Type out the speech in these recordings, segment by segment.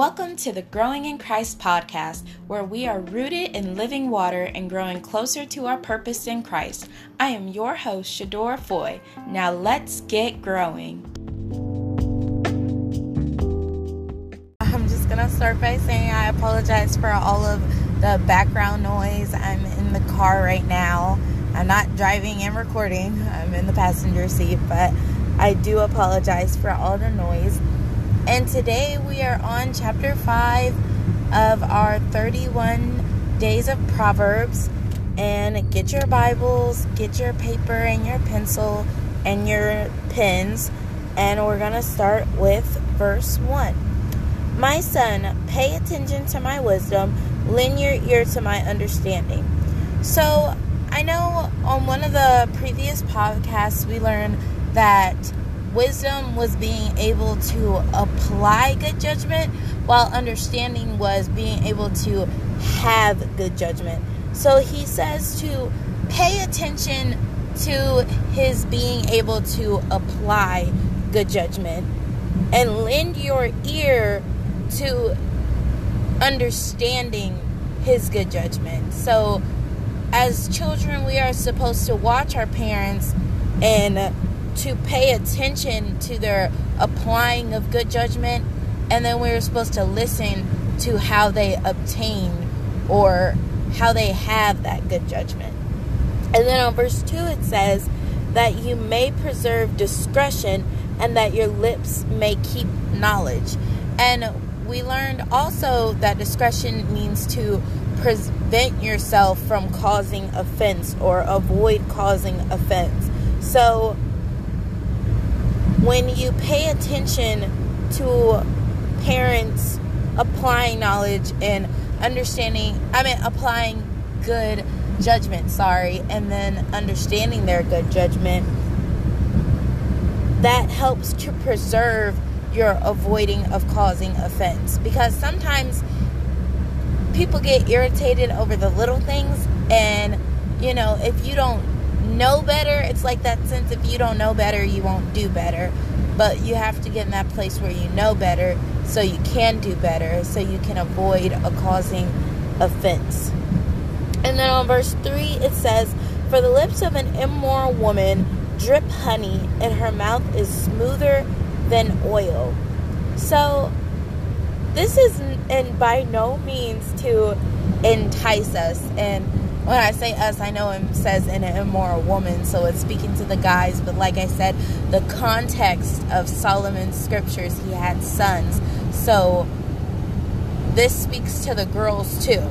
Welcome to the Growing in Christ podcast, where we are rooted in living water and growing closer to our purpose in Christ. I am your host, Shador Foy. Now let's get growing. I'm just going to start by saying I apologize for all of the background noise. I'm in the car right now. I'm not driving and recording, I'm in the passenger seat, but I do apologize for all the noise. And today we are on chapter 5 of our 31 days of Proverbs. And get your Bibles, get your paper and your pencil and your pens. And we're going to start with verse 1. My son, pay attention to my wisdom, lend your ear to my understanding. So, I know on one of the previous podcasts we learned that wisdom was being able to apply good judgment, while understanding was being able to have good judgment. So he says to pay attention to his being able to apply good judgment and lend your ear to understanding his good judgment. So, as children, we are supposed to watch our parents and to pay attention to their applying of good judgment, and then we were supposed to listen to how they obtain or how they have that good judgment. And then on verse 2, it says that you may preserve discretion and that your lips may keep knowledge. And we learned also that discretion means to prevent yourself from causing offense or avoid causing offense. So, when you pay attention to parents applying knowledge and understanding, I mean, applying good judgment, sorry, and then understanding their good judgment, that helps to preserve your avoiding of causing offense. Because sometimes people get irritated over the little things, and you know, if you don't know better, it's like that sense if you don't know better, you won't do better. But you have to get in that place where you know better so you can do better, so you can avoid a causing offense. And then on verse 3, it says, For the lips of an immoral woman drip honey, and her mouth is smoother than oil. So, this is and by no means to entice us and when I say us, I know it says in an immoral woman, so it's speaking to the guys. But like I said, the context of Solomon's scriptures, he had sons. So this speaks to the girls too,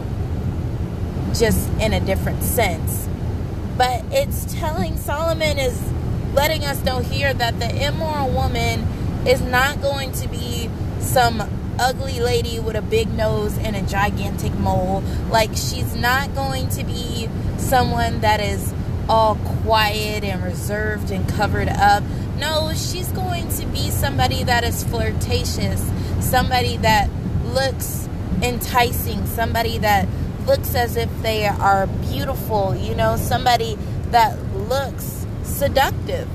just in a different sense. But it's telling Solomon is letting us know here that the immoral woman is not going to be some ugly lady with a big nose and a gigantic mole. Like, she's not going to be someone that is all quiet and reserved and covered up. No, she's going to be somebody that is flirtatious, somebody that looks enticing, somebody that looks as if they are beautiful, you know, somebody that looks seductive.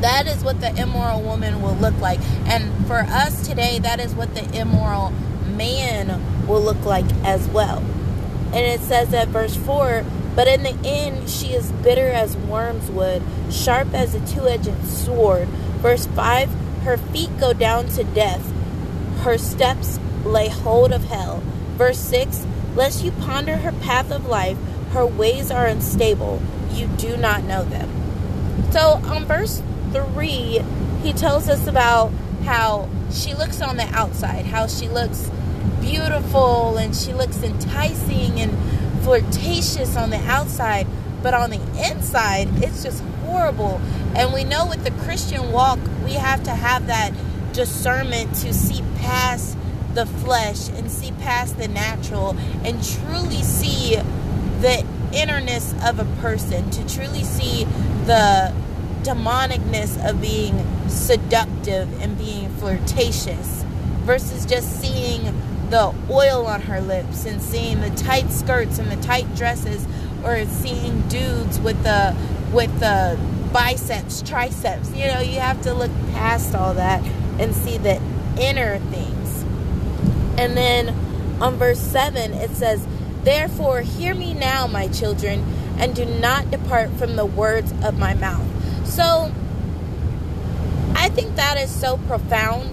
That is what the immoral woman will look like. And for us today, that is what the immoral man will look like as well. And it says at verse 4 But in the end, she is bitter as wormwood, sharp as a two edged sword. Verse 5 Her feet go down to death, her steps lay hold of hell. Verse 6 Lest you ponder her path of life, her ways are unstable, you do not know them. So on verse 3, he tells us about how she looks on the outside, how she looks beautiful and she looks enticing and flirtatious on the outside, but on the inside, it's just horrible. And we know with the Christian walk, we have to have that discernment to see past the flesh and see past the natural and truly see the innerness of a person, to truly see the demonicness of being seductive and being flirtatious versus just seeing the oil on her lips and seeing the tight skirts and the tight dresses or seeing dudes with the with the biceps triceps you know you have to look past all that and see the inner things And then on verse 7, it says, Therefore, hear me now, my children, and do not depart from the words of my mouth. So, I think that is so profound.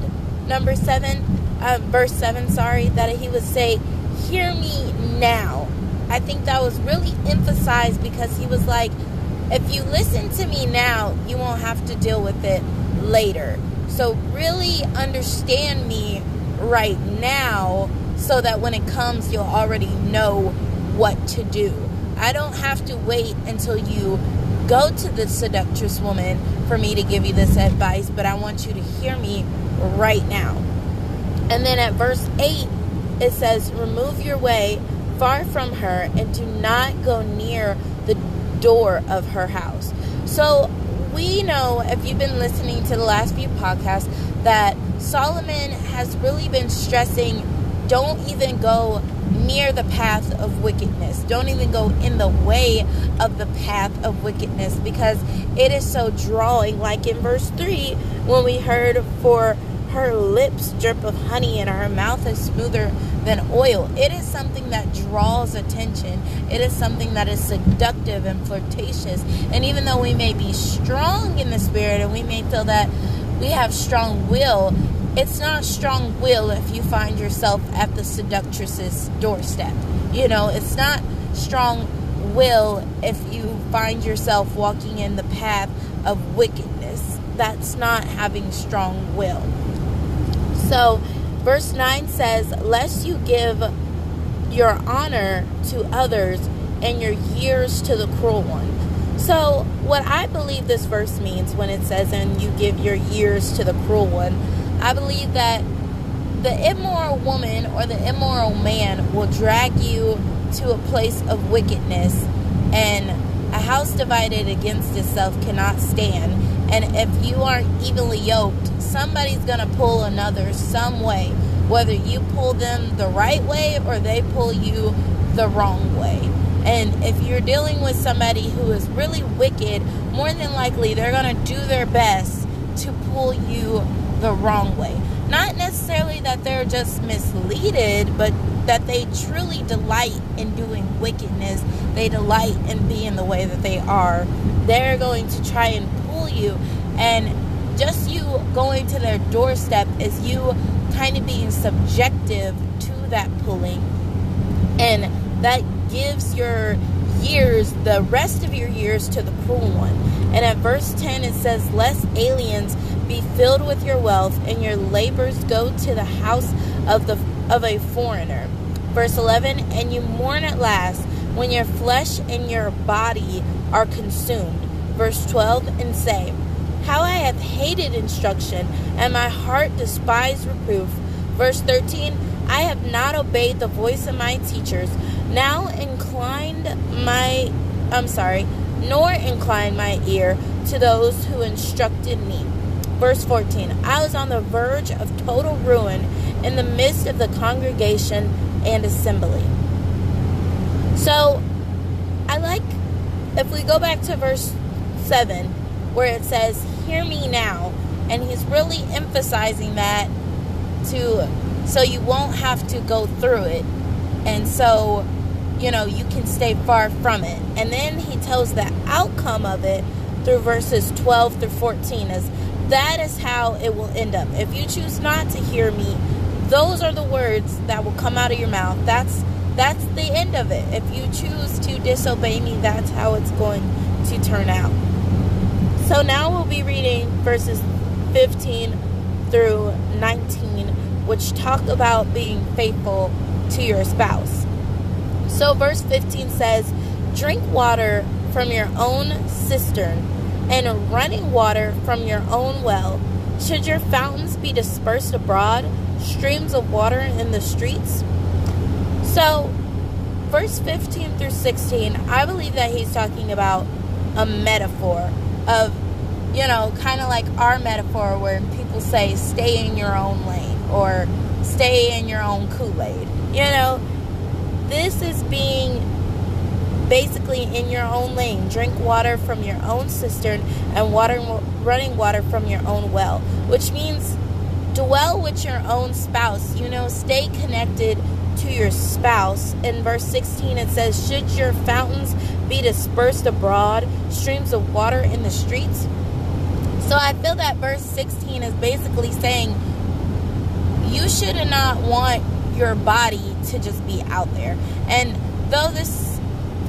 Number 7, uh, verse 7, sorry, that he would say, Hear me now. I think that was really emphasized because he was like, if you listen to me now, you won't have to deal with it later. So, really understand me right now so that when it comes, you'll already know what to do. I don't have to wait until you go to the seductress woman for me to give you this advice, but I want you to hear me right now. And then at verse 8, it says, Remove your way far from her and do not go near the door of her house. So we know, if you've been listening to the last few podcasts, that Solomon has really been stressing don't even go near the path of wickedness. Don't even go in the way of the path of wickedness because it is so drawing. Like in verse 3, when we heard, For her lips drip of honey and her mouth is smoother than oil. It is something that draws attention. It is something that is seductive and flirtatious. And even though we may be strong in the spirit and we may feel that we have strong will, it's not strong will if you find yourself at the seductress's doorstep. You know, it's not strong will if you find yourself walking in the path of wickedness. That's not having strong will. So, verse 9 says, Lest you give your honor to others and your years to the cruel one. So, what I believe this verse means when it says, and you give your years to the cruel one, I believe that the immoral woman or the immoral man will drag you to a place of wickedness, and a house divided against itself cannot stand. And if you aren't evenly yoked, somebody's going to pull another some way, whether you pull them the right way or they pull you the wrong way. And if you're dealing with somebody who is really wicked, more than likely they're going to do their best to pull you the wrong way. Not necessarily that they're just misleaded, but that they truly delight in doing wickedness. They delight in being the way that they are. They're going to try and pull you. And just you going to their doorstep is you kind of being subjective to that pulling. And that gives your years, the rest of your years, to the cruel one. And at verse 10, it says, Lest aliens be filled with your wealth, and your labors go to the house of, the, of a foreigner. Verse 11, And you mourn at last when your flesh and your body are consumed. Verse 12, and say, How I have hated instruction, and my heart despised reproof. Verse 13, I have not obeyed the voice of my teachers, now inclined my, I'm sorry, nor inclined my ear to those who instructed me. Verse 14 I was on the verge of total ruin in the midst of the congregation and assembly. So, I like, if we go back to verse 7, where it says, Hear me now, and he's really emphasizing that to so you won't have to go through it and so you know you can stay far from it and then he tells the outcome of it through verses 12 through 14 as that is how it will end up. If you choose not to hear me those are the words that will come out of your mouth. That's that's the end of it. If you choose to disobey me that's how it's going to turn out. So now we'll be reading verses 15 through 19 which talk about being faithful to your spouse. So, verse 15 says, Drink water from your own cistern and running water from your own well. Should your fountains be dispersed abroad, streams of water in the streets? So, verse 15 through 16, I believe that he's talking about a metaphor of, you know, kind of like our metaphor where people say, stay in your own lane or stay in your own Kool Aid. You know, this is being basically in your own lane. Drink water from your own cistern and water running water from your own well, which means dwell with your own spouse. You know, stay connected to your spouse. In verse 16, it says, Should your fountains be dispersed abroad, streams of water in the streets? So I feel that verse 16 is basically saying you should not want your body to just be out there. And though this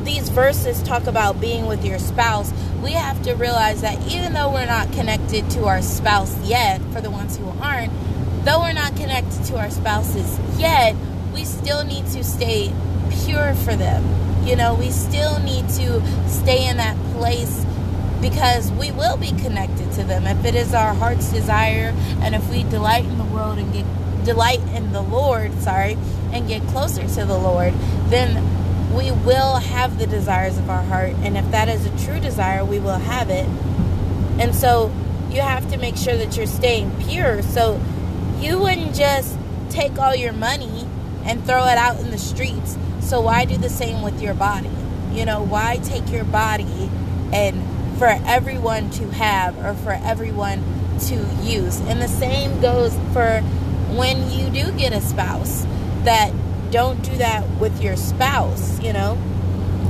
these verses talk about being with your spouse, we have to realize that even though we're not connected to our spouse yet, for the ones who aren't, though we're not connected to our spouses yet, we still need to stay pure for them. You know, we still need to stay in that place because we will be connected to them if it is our heart's desire and if we delight in the world and get delight in the Lord, sorry, and get closer to the Lord, then we will have the desires of our heart. And if that is a true desire, we will have it. And so you have to make sure that you're staying pure. So you wouldn't just take all your money and throw it out in the streets. So why do the same with your body? You know, why take your body and for everyone to have or for everyone to use? And the same goes for when you do get a spouse that don't do that with your spouse, you know.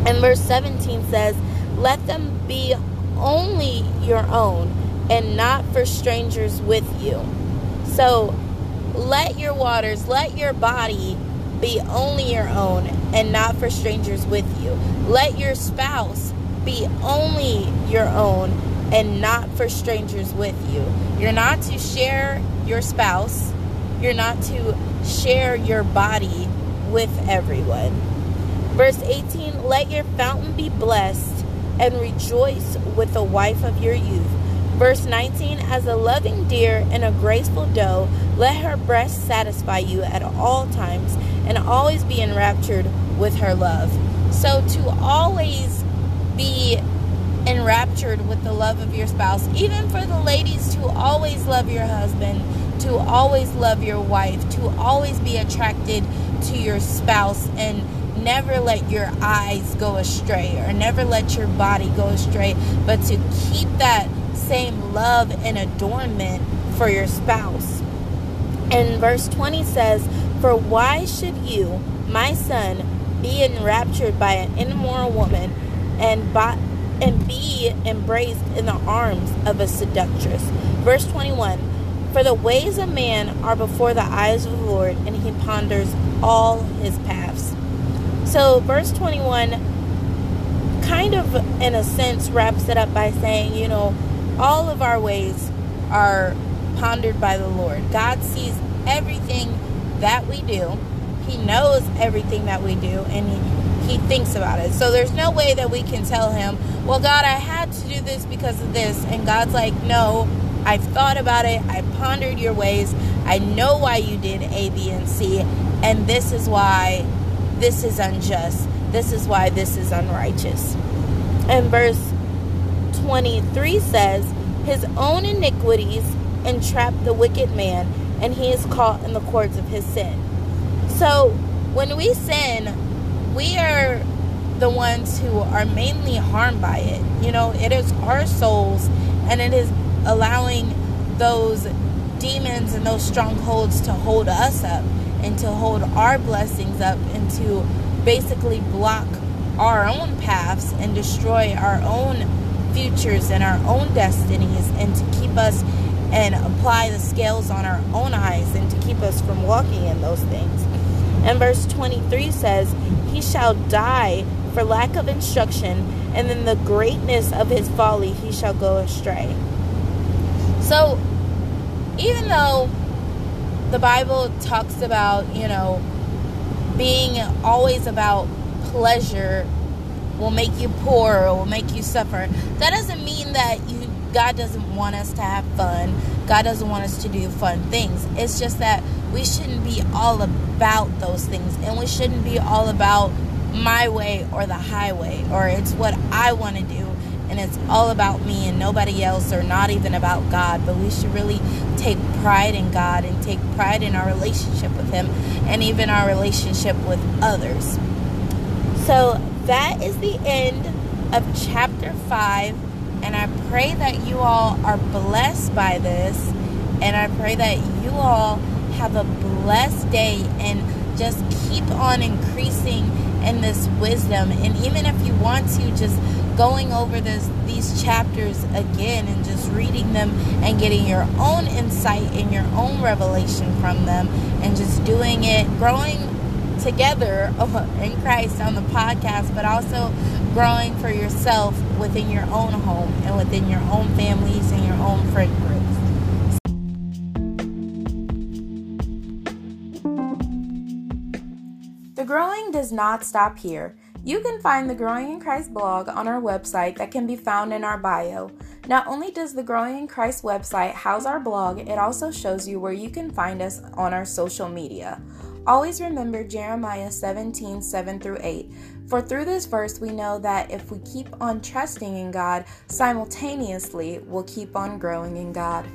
And verse 17 says, Let them be only your own and not for strangers with you. So let your waters, let your body be only your own and not for strangers with you. Let your spouse be only your own and not for strangers with you. You're not to share your spouse, you're not to share your body with everyone. Verse 18 Let your fountain be blessed and rejoice with the wife of your youth. Verse 19 As a loving deer and a graceful doe, let her breast satisfy you at all times and always be enraptured with her love. So to always be enraptured with the love of your spouse, even for the ladies to always love your husband, to always love your wife, to always be attracted to your spouse and never let your eyes go astray or never let your body go astray, but to keep that same love and adornment for your spouse. And verse 20 says, For why should you, my son, be enraptured by an immoral woman and by, and be embraced in the arms of a seductress? Verse 21 For the ways of man are before the eyes of the Lord, and he ponders all his paths. So, verse 21 kind of, in a sense, wraps it up by saying, you know, all of our ways are pondered by the Lord. God sees everything that we do, He knows everything that we do, and He, he thinks about it. So, there's no way that we can tell Him, well, God, I had to do this because of this. And God's like, no, I've thought about it, I pondered your ways, I know why you did A, B, and C, and this is why this is unjust. This is why this is unrighteous. And verse 23 says, His own iniquities entrap the wicked man, and he is caught in the cords of his sin. So when we sin, we are the ones who are mainly harmed by it. You know, it is our souls, and it is allowing those demons and those strongholds to hold us up and to hold our blessings up and to basically block our own paths and destroy our own futures and our own destinies and to keep us and apply the scales on our own eyes and to keep us from walking in those things. And verse 23 says, He shall die for lack of instruction, and in the greatness of his folly he shall go astray. So, even though the Bible talks about, you know, being always about pleasure will make you poor or will make you suffer. That doesn't mean that you God doesn't want us to have fun. God doesn't want us to do fun things. It's just that we shouldn't be all about those things and we shouldn't be all about my way or the highway or it's what I want to do and it's all about me and nobody else or not even about God. But we should really take pride in God and take pride in our relationship with Him and even our relationship with others. So that is the end of chapter 5. And I pray that you all are blessed by this And I pray that you all have a blessed day and just keep on increasing in this wisdom. And even if you want to, just going over this these chapters again and just reading them and getting your own insight and your own revelation from them and just doing it, growing together oh, in Christ on the podcast, but also growing for yourself within your own home and within your own families and your own friend groups. The growing does not stop here. You can find the Growing in Christ blog on our website that can be found in our bio. Not only does the Growing in Christ website house our blog, it also shows you where you can find us on our social media. Always remember Jeremiah 17 7 through 8. For through this verse, we know that if we keep on trusting in God, simultaneously we'll keep on growing in God.